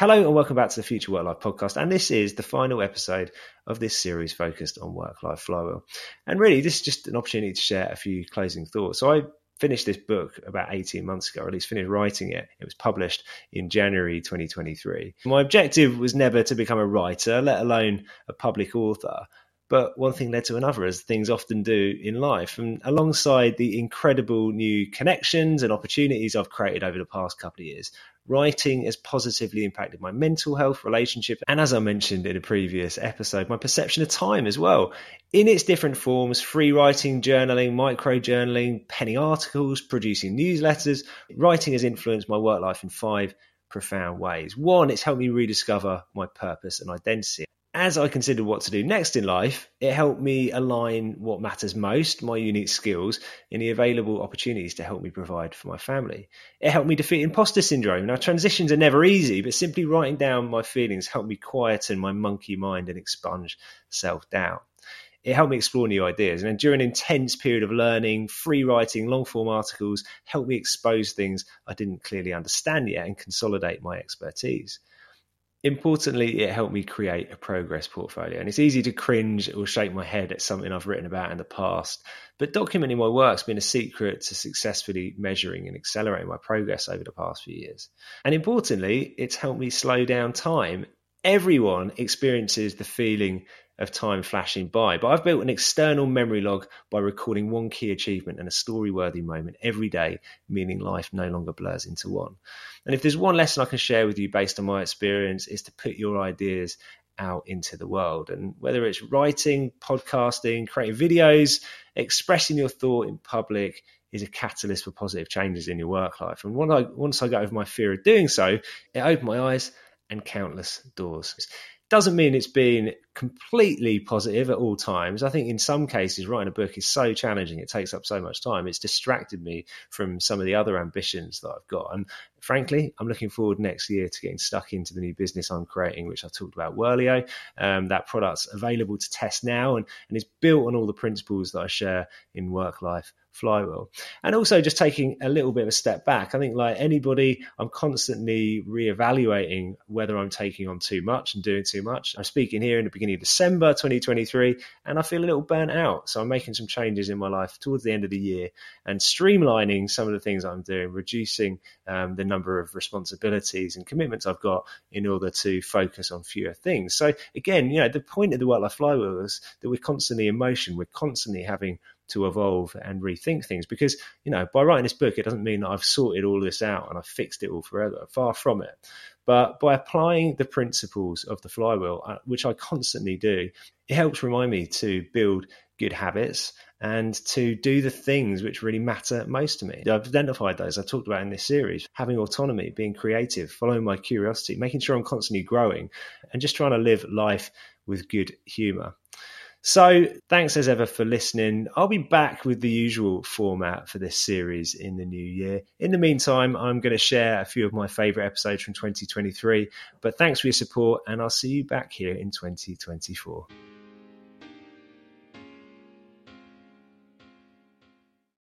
Hello and welcome back to the Future Work Life podcast. And this is the final episode of this series focused on work life flywheel. And really, this is just an opportunity to share a few closing thoughts. So, I finished this book about 18 months ago, or at least finished writing it. It was published in January 2023. My objective was never to become a writer, let alone a public author. But one thing led to another, as things often do in life. And alongside the incredible new connections and opportunities I've created over the past couple of years, writing has positively impacted my mental health, relationship, and as I mentioned in a previous episode, my perception of time as well. In its different forms free writing, journaling, micro journaling, penning articles, producing newsletters, writing has influenced my work life in five profound ways. One, it's helped me rediscover my purpose and identity as I considered what to do next in life, it helped me align what matters most, my unique skills, in the available opportunities to help me provide for my family. It helped me defeat imposter syndrome. Now, transitions are never easy, but simply writing down my feelings helped me quieten my monkey mind and expunge self doubt. It helped me explore new ideas. And during an intense period of learning, free writing, long form articles helped me expose things I didn't clearly understand yet and consolidate my expertise importantly, it helped me create a progress portfolio. And it's easy to cringe or shake my head at something I've written about in the past, but documenting my work's been a secret to successfully measuring and accelerating my progress over the past few years. And importantly, it's helped me slow down time. Everyone experiences the feeling of time flashing by. But I've built an external memory log by recording one key achievement and a story worthy moment every day, meaning life no longer blurs into one. And if there's one lesson I can share with you based on my experience, is to put your ideas out into the world. And whether it's writing, podcasting, creating videos, expressing your thought in public, is a catalyst for positive changes in your work life. And I, once I got over my fear of doing so, it opened my eyes and countless doors. Doesn't mean it's been completely positive at all times. I think in some cases, writing a book is so challenging, it takes up so much time. It's distracted me from some of the other ambitions that I've got. And frankly, I'm looking forward next year to getting stuck into the new business I'm creating, which I talked about Worlio. Um, that product's available to test now and, and is built on all the principles that I share in work life flywheel. And also just taking a little bit of a step back. I think like anybody, I'm constantly reevaluating whether I'm taking on too much and doing too much. I'm speaking here in the beginning of December 2023, and I feel a little burnt out. So I'm making some changes in my life towards the end of the year and streamlining some of the things I'm doing, reducing um, the number of responsibilities and commitments I've got in order to focus on fewer things. So again, you know, the point of the work life flywheel is that we're constantly in motion. We're constantly having to evolve and rethink things because you know by writing this book it doesn't mean that i've sorted all this out and i've fixed it all forever far from it but by applying the principles of the flywheel uh, which i constantly do it helps remind me to build good habits and to do the things which really matter most to me. I've identified those I've talked about in this series having autonomy, being creative, following my curiosity, making sure I'm constantly growing, and just trying to live life with good humor. So, thanks as ever for listening. I'll be back with the usual format for this series in the new year. In the meantime, I'm going to share a few of my favorite episodes from 2023. But thanks for your support, and I'll see you back here in 2024.